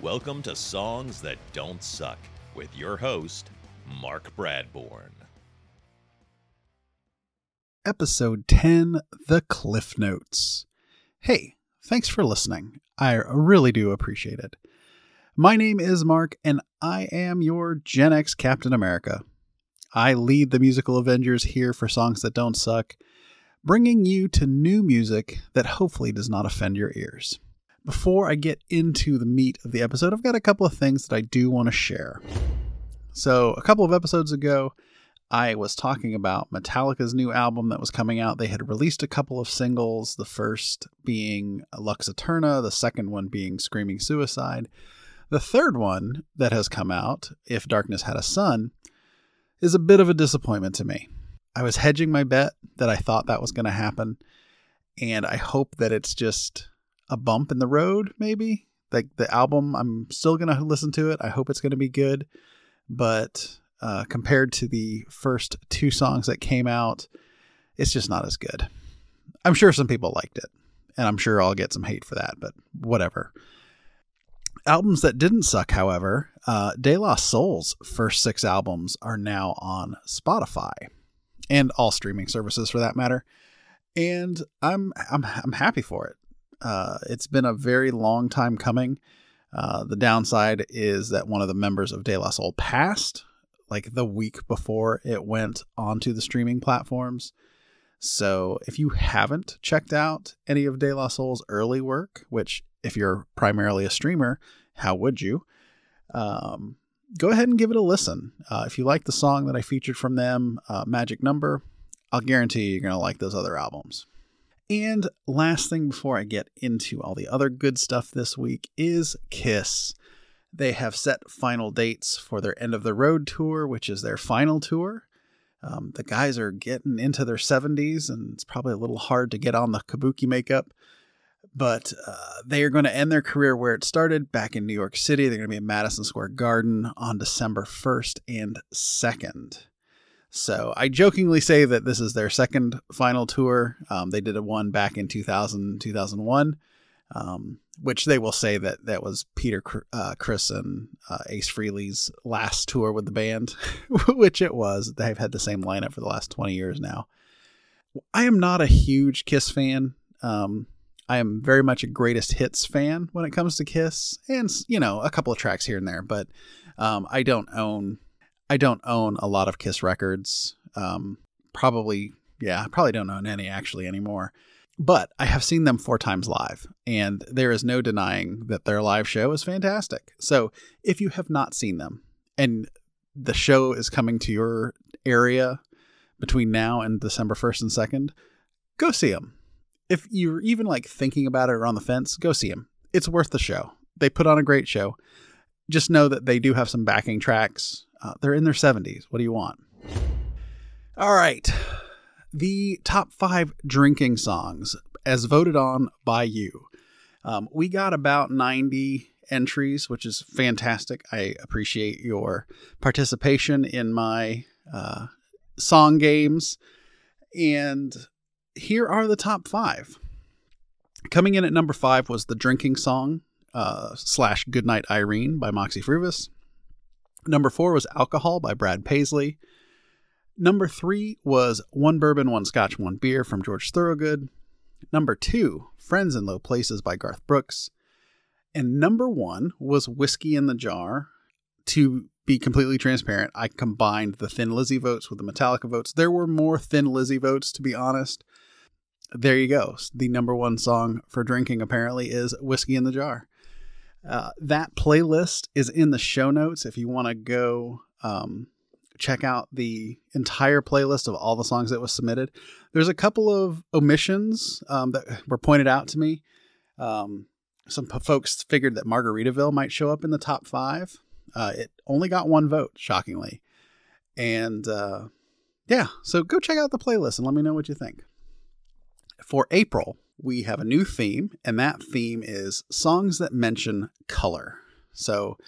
Welcome to Songs That Don't Suck with your host, Mark Bradbourne. Episode 10 The Cliff Notes. Hey, thanks for listening. I really do appreciate it. My name is Mark, and I am your Gen X Captain America. I lead the musical Avengers here for Songs That Don't Suck, bringing you to new music that hopefully does not offend your ears. Before I get into the meat of the episode, I've got a couple of things that I do want to share. So, a couple of episodes ago, I was talking about Metallica's new album that was coming out. They had released a couple of singles, the first being Lux Eterna, the second one being Screaming Suicide. The third one that has come out, If Darkness Had a Son, is a bit of a disappointment to me. I was hedging my bet that I thought that was going to happen, and I hope that it's just a bump in the road, maybe. Like the album, I'm still to listen to it. I hope it's to be good. But uh, compared to the first two songs that came out, it's just not as good. I'm sure some people liked it, and I'm sure I'll get some hate for that, but whatever. Albums that didn't suck, however, uh, De La Soul's first six albums are now on Spotify and all streaming services for that matter. And I'm I'm I'm happy for it. Uh, it's been a very long time coming. Uh, the downside is that one of the members of De La Soul passed like the week before it went onto the streaming platforms. So if you haven't checked out any of De La Soul's early work, which if you're primarily a streamer, how would you? Um, go ahead and give it a listen. Uh, if you like the song that I featured from them, uh, Magic Number, I'll guarantee you're going to like those other albums. And last thing before I get into all the other good stuff this week is Kiss. They have set final dates for their end of the road tour, which is their final tour. Um, the guys are getting into their 70s, and it's probably a little hard to get on the kabuki makeup. But uh, they are going to end their career where it started back in New York City. They're going to be in Madison Square Garden on December 1st and 2nd. So I jokingly say that this is their second final tour. Um, they did a one back in 2000, 2001, um, which they will say that that was Peter, uh, Criss, and uh, Ace Frehley's last tour with the band, which it was. They've had the same lineup for the last 20 years now. I am not a huge Kiss fan. Um, I am very much a greatest hits fan when it comes to Kiss, and you know a couple of tracks here and there, but um, I don't own I don't own a lot of Kiss records. Um, probably, yeah, I probably don't own any actually anymore. But I have seen them four times live, and there is no denying that their live show is fantastic. So if you have not seen them, and the show is coming to your area between now and December 1st and 2nd, go see them. If you're even like thinking about it or on the fence, go see them. It's worth the show. They put on a great show. Just know that they do have some backing tracks uh, they're in their 70s. What do you want? All right. The top five drinking songs as voted on by you. Um, we got about 90 entries, which is fantastic. I appreciate your participation in my uh, song games. And here are the top five. Coming in at number five was the drinking song uh, slash Goodnight Irene by Moxy Früvous. Number four was Alcohol by Brad Paisley. Number three was One Bourbon, One Scotch, One Beer from George Thorogood. Number two, Friends in Low Places by Garth Brooks. And number one was Whiskey in the Jar. To be completely transparent, I combined the Thin Lizzy votes with the Metallica votes. There were more Thin Lizzy votes, to be honest. There you go. The number one song for drinking apparently is Whiskey in the Jar. Uh, that playlist is in the show notes if you want to go um, check out the entire playlist of all the songs that was submitted. There's a couple of omissions um, that were pointed out to me. Um, some p- folks figured that Margaritaville might show up in the top five. Uh, it only got one vote, shockingly. And uh, yeah, so go check out the playlist and let me know what you think. For April, we have a new theme, and that theme is songs that mention color. So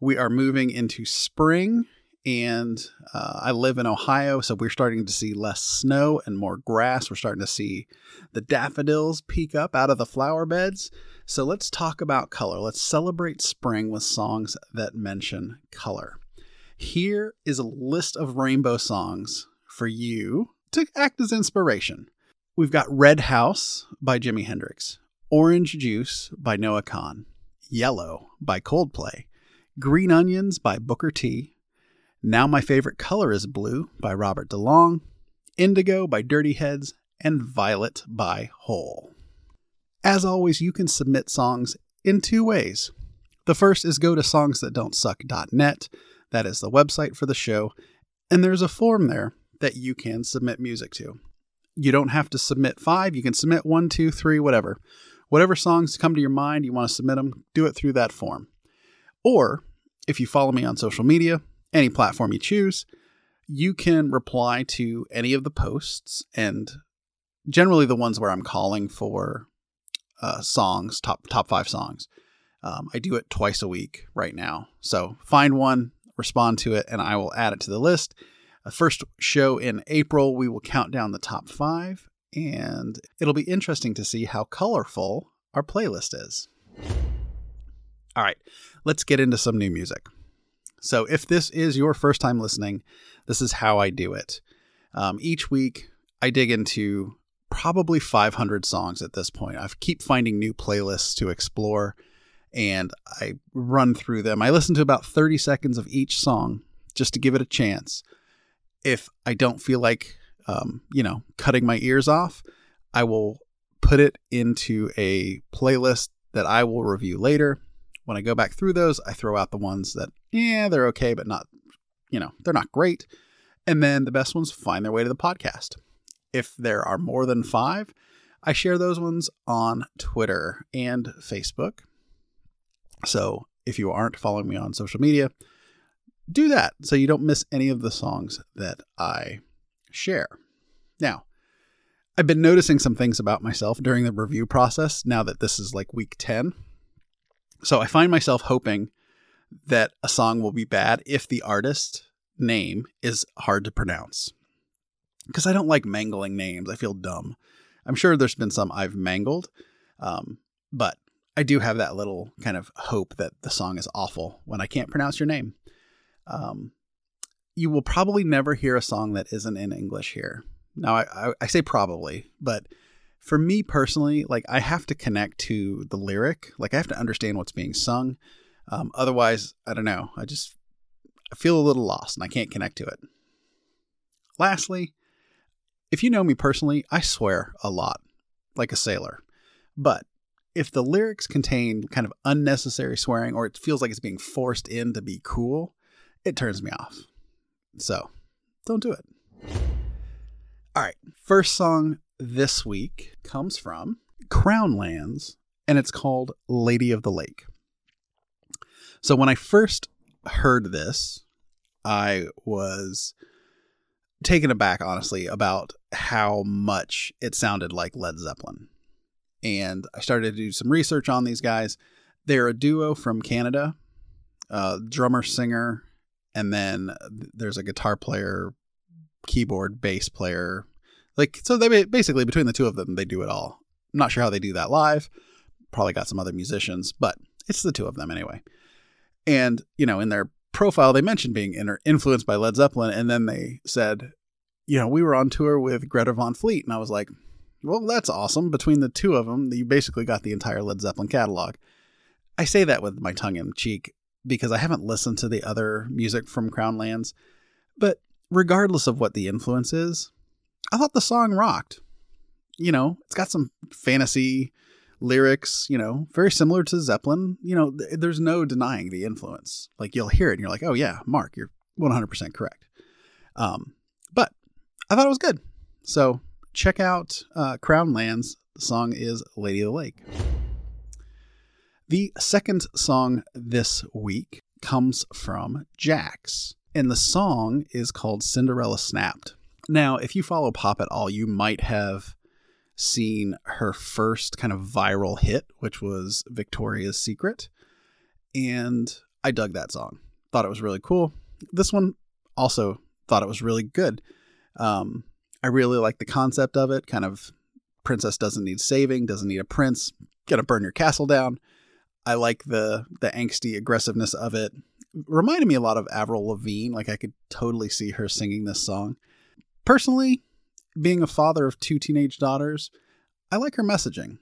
we are moving into spring, and uh, I live in Ohio, so we're starting to see less snow and more grass. We're starting to see the daffodils peek up out of the flower beds. So let's talk about color. Let's celebrate spring with songs that mention color. Here is a list of rainbow songs for you to act as inspiration. We've got Red House by Jimi Hendrix, Orange Juice by Noah Kahan, Yellow by Coldplay, Green Onions by Booker T, Now My Favorite Color is Blue by Robert DeLong, Indigo by Dirty Heads, and Violet by Hole. As always, you can submit songs in two ways. The first is go to songsthatdon'tsuck.net. That is the website for the show, and there's a form there that you can submit music to. You don't have to submit five, you can submit one, two, three, whatever. Whatever songs come to your mind, you want to submit them, do it through that form. Or if you follow me on social media, any platform you choose, you can reply to any of the posts and generally the ones where I'm calling for uh, songs, top top five songs. Um, I do it twice a week right now. So find one, respond to it, and I will add it to the list. The first show in April, we will count down the top five, and it'll be interesting to see how colorful our playlist is. All right, let's get into some new music. So, if this is your first time listening, this is how I do it. Um, each week, I dig into probably 500 songs at this point. I keep finding new playlists to explore and I run through them. I listen to about 30 seconds of each song just to give it a chance. If I don't feel like, um, you know, cutting my ears off, I will put it into a playlist that I will review later. When I go back through those, I throw out the ones that, yeah, they're okay, but not, you know, they're not great. And then the best ones find their way to the podcast. If there are more than five, I share those ones on Twitter and Facebook. So if you aren't following me on social media, do that so you don't miss any of the songs that I share. Now, I've been noticing some things about myself during the review process now that this is like week 10. So I find myself hoping that a song will be bad if the artist name is hard to pronounce. Because I don't like mangling names. I feel dumb. I'm sure there's been some I've mangled, um, but I do have that little kind of hope that the song is awful when I can't pronounce your name. Um, you will probably never hear a song that isn't in English here. Now, I, I, I say probably, but for me personally, like I have to connect to the lyric. Like I have to understand what's being sung. Um, otherwise, I don't know. I just I feel a little lost and I can't connect to it. Lastly, if you know me personally, I swear a lot, like a sailor. But if the lyrics contain kind of unnecessary swearing or it feels like it's being forced in to be cool, it turns me off. So don't do it. All right. First song this week comes from Crown Lands and it's called Lady of the Lake. So when I first heard this, I was taken aback, honestly, about how much it sounded like Led Zeppelin and I started to do some research on these guys. They're a duo from Canada, uh, drummer, singer, and then there's a guitar player, keyboard, bass player. Like so, they basically between the two of them, they do it all. I'm not sure how they do that live. Probably got some other musicians, but it's the two of them anyway. And you know, in their profile, they mentioned being influenced by Led Zeppelin, and then they said, you know, we were on tour with Greta Van Fleet, and I was like, well, that's awesome. Between the two of them, you basically got the entire Led Zeppelin catalog. I say that with my tongue in cheek because I haven't listened to the other music from Crown Lands. But regardless of what the influence is, I thought the song rocked. You know, it's got some fantasy lyrics, you know, very similar to Zeppelin. You know, th- there's no denying the influence. Like you'll hear it and you're like, oh, yeah, Mark, you're 100% correct. Um, but I thought it was good. So check out uh, Crown Lands. The song is Lady of the Lake. The second song this week comes from Jax, and the song is called Cinderella Snapped. Now, if you follow pop at all, you might have seen her first kind of viral hit, which was Victoria's Secret. And I dug that song. Thought it was really cool. This one, also thought it was really good. Um, I really like the concept of it. Kind of princess doesn't need saving, doesn't need a prince, gonna burn your castle down. I like the the angsty aggressiveness of it. Reminded me a lot of Avril Lavigne. Like I could totally see her singing this song. Personally, being a father of two teenage daughters, I like her messaging.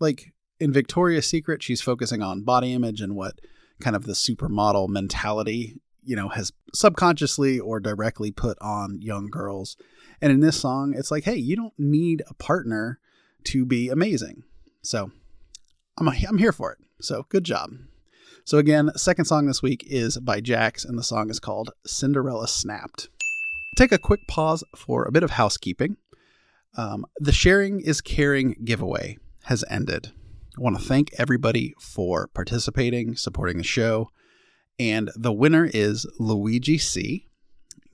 Like in Victoria's Secret, she's focusing on body image and what kind of the supermodel mentality, you know, has subconsciously or directly put on young girls. And in this song, it's like, hey, you don't need a partner to be amazing. So I'm, I'm here for it. So good job. So again, second song this week is by Jax, and the song is called Cinderella Snapped. Take a quick pause for a bit of housekeeping. Um, the Sharing is Caring giveaway has ended. I want to thank everybody for participating, supporting the show. And the winner is Luigi C.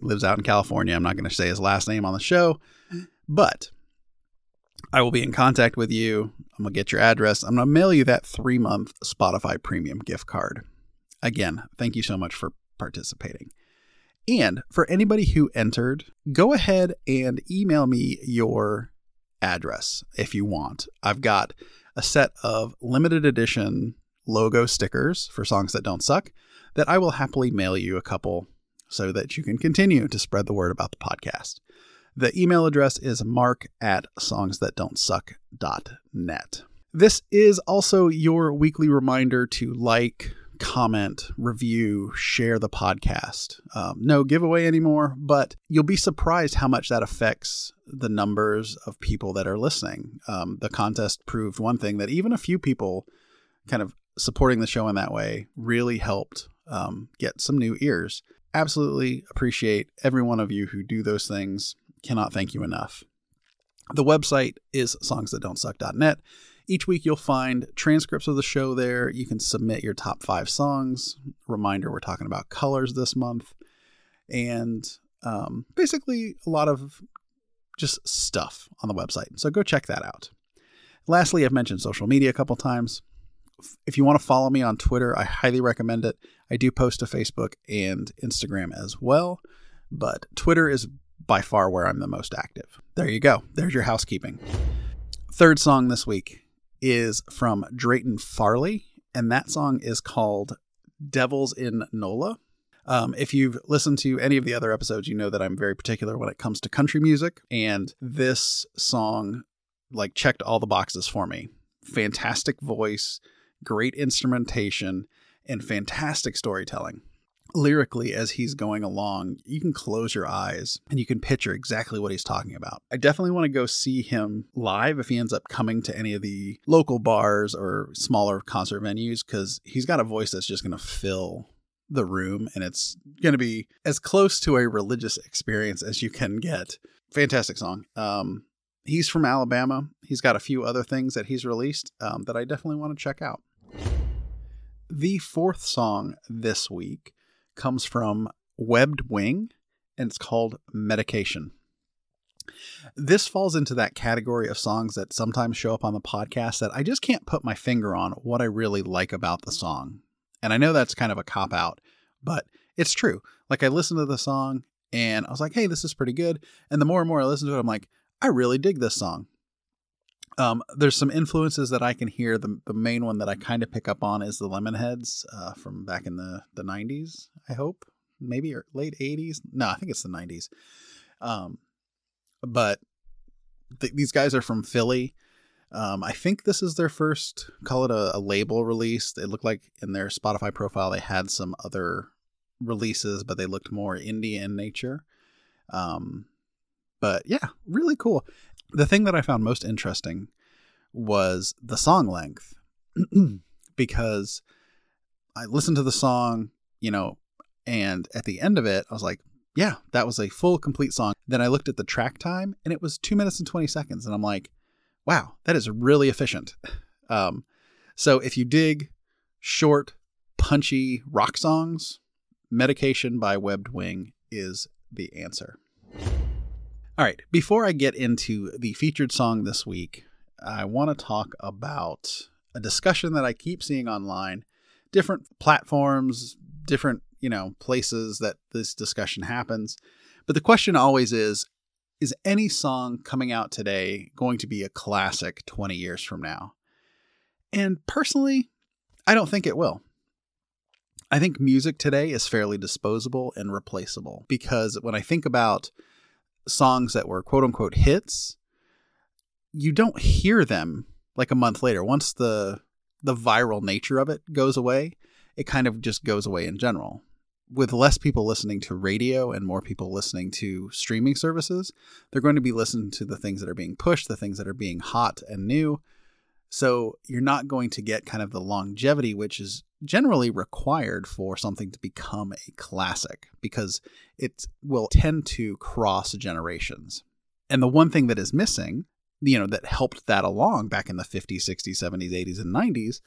Lives out in California. I'm not going to say his last name on the show, but I will be in contact with you. I'm going to get your address. I'm going to mail you that three month Spotify premium gift card. Again, thank you so much for participating. And for anybody who entered, go ahead and email me your address if you want. I've got a set of limited edition logo stickers for songs that don't suck that I will happily mail you a couple so that you can continue to spread the word about the podcast. The email address is mark at songsthatdon'tsuck.net. This is also your weekly reminder to like, comment, review, share the podcast. Um, no giveaway anymore, but you'll be surprised how much that affects the numbers of people that are listening. Um, the contest proved one thing that even a few people kind of supporting the show in that way really helped um, get some new ears. Absolutely appreciate every one of you who do those things. Cannot thank you enough. The website is songsthatdon'tsuck.net. Each week you'll find transcripts of the show there. You can submit your top five songs. Reminder, we're talking about colors this month. And um, basically a lot of just stuff on the website. So go check that out. Lastly, I've mentioned social media a couple times. If you want to follow me on Twitter, I highly recommend it. I do post to Facebook and Instagram as well, but Twitter is by far where I'm the most active. There you go. There's your housekeeping. Third song this week is from Drayton Farley, and that song is called Devil's in NOLA. Um, if you've listened to any of the other episodes, you know that I'm very particular when it comes to country music, and this song like checked all the boxes for me. Fantastic voice, great instrumentation, and fantastic storytelling lyrically as he's going along, you can close your eyes and you can picture exactly what he's talking about. I definitely want to go see him live if he ends up coming to any of the local bars or smaller concert venues because he's got a voice that's just going to fill the room and it's going to be as close to a religious experience as you can get. Fantastic song. Um, he's from Alabama. He's got a few other things that he's released um, that I definitely want to check out. The fourth song this week comes from Webbed Wing and it's called Medication. This falls into that category of songs that sometimes show up on the podcast that I just can't put my finger on what I really like about the song. And I know that's kind of a cop out, but it's true. Like I listened to the song and I was like, hey, this is pretty good. And the more and more I listen to it, I'm like, I really dig this song. Um, there's some influences that I can hear. The, the main one that I kind of pick up on is the Lemonheads uh, from back in the, the 90s, I hope. Maybe or late 80s. No, I think it's the 90s. Um, but th- these guys are from Philly. Um, I think this is their first, call it a, a label release. It looked like in their Spotify profile they had some other releases, but they looked more indie in nature. Um, but yeah, really cool the thing that I found most interesting was the song length because I listened to the song, you know, and at the end of it, I was like, yeah, that was a full, complete song. Then I looked at the track time and it was two minutes and 20 seconds. And I'm like, wow, that is really efficient. Um, so if you dig short, punchy rock songs, Medication by Webbed Wing is the answer. All right, before I get into the featured song this week, I want to talk about a discussion that I keep seeing online, different platforms, different you know, places that this discussion happens. But the question always is is any song coming out today going to be a classic 20 years from now? And personally, I don't think it will. I think music today is fairly disposable and replaceable because when I think about songs that were quote unquote hits, you don't hear them like a month later. Once the the viral nature of it goes away, it kind of just goes away in general. With less people listening to radio and more people listening to streaming services, they're going to be listening to the things that are being pushed, the things that are being hot and new. So you're not going to get kind of the longevity, which is generally required for something to become a classic because it will tend to cross generations. And the one thing that is missing you know that helped that along back in the 50s 60s 70s 80s and 90s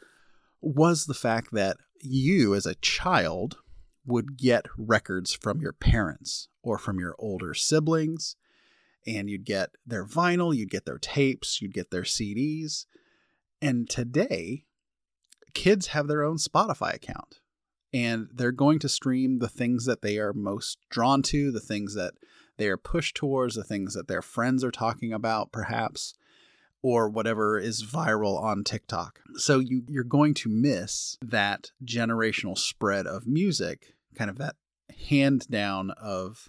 was the fact that you as a child would get records from your parents or from your older siblings and you'd get their vinyl you'd get their tapes you'd get their CDs and today kids have their own Spotify account and they're going to stream the things that they are most drawn to the things that they are pushed towards the things that their friends are talking about, perhaps, or whatever is viral on TikTok. So you, you're going to miss that generational spread of music, kind of that hand down of,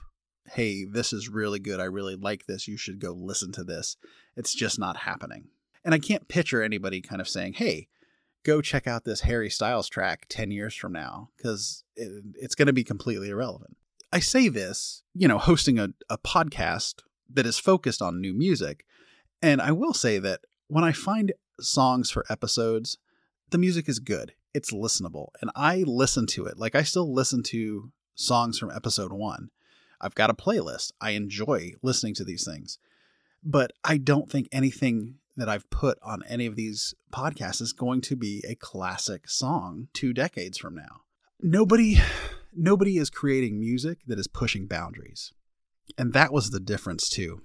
hey, this is really good. I really like this. You should go listen to this. It's just not happening. And I can't picture anybody kind of saying, hey, go check out this Harry Styles track 10 years from now, because it, it's going to be completely irrelevant. I say this, you know, hosting a, a podcast that is focused on new music. And I will say that when I find songs for episodes, the music is good. It's listenable. And I listen to it. Like I still listen to songs from episode one. I've got a playlist. I enjoy listening to these things. But I don't think anything that I've put on any of these podcasts is going to be a classic song two decades from now. Nobody nobody is creating music that is pushing boundaries. And that was the difference too.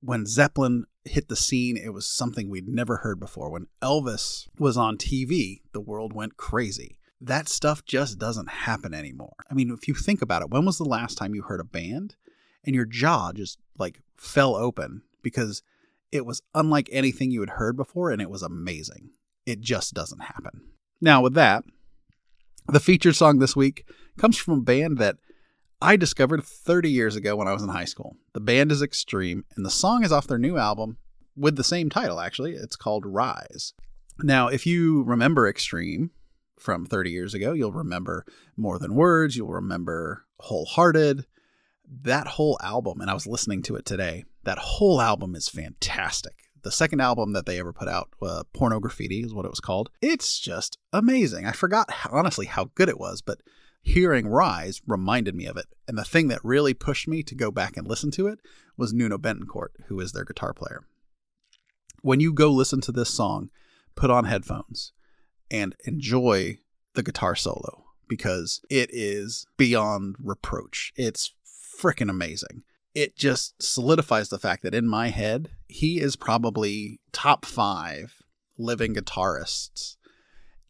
When Zeppelin hit the scene, it was something we'd never heard before. When Elvis was on TV, the world went crazy. That stuff just doesn't happen anymore. I mean, if you think about it, when was the last time you heard a band and your jaw just like fell open because it was unlike anything you had heard before and it was amazing? It just doesn't happen. Now, with that, the featured song this week comes from a band that I discovered 30 years ago when I was in high school. The band is Extreme, and the song is off their new album with the same title, actually. It's called Rise. Now, if you remember Extreme from 30 years ago, you'll remember More Than Words, you'll remember Hole Hearted. That whole album, and I was listening to it today, that whole album is fantastic the second album that they ever put out, uh, Pornograffitti is what it was called. It's just amazing. I forgot honestly how good it was, but hearing Rise reminded me of it. And the thing that really pushed me to go back and listen to it was Nuno Bettencourt, who is their guitar player. When you go listen to this song, put on headphones and enjoy the guitar solo because it is beyond reproach. It's freaking amazing it just solidifies the fact that in my head, he is probably top five living guitarists.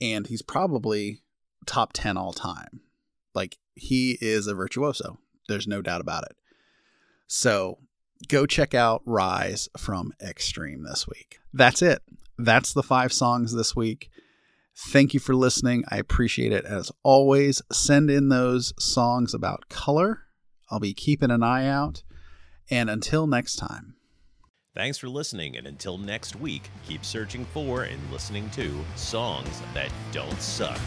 And he's probably top 10 all time. Like, he is a virtuoso. There's no doubt about it. So, go check out Rise from Extreme this week. That's it. That's the five songs this week. Thank you for listening. I appreciate it as always. Send in those songs about color. I'll be keeping an eye out. And until next time. Thanks for listening, and until next week, keep searching for and listening to songs that don't suck.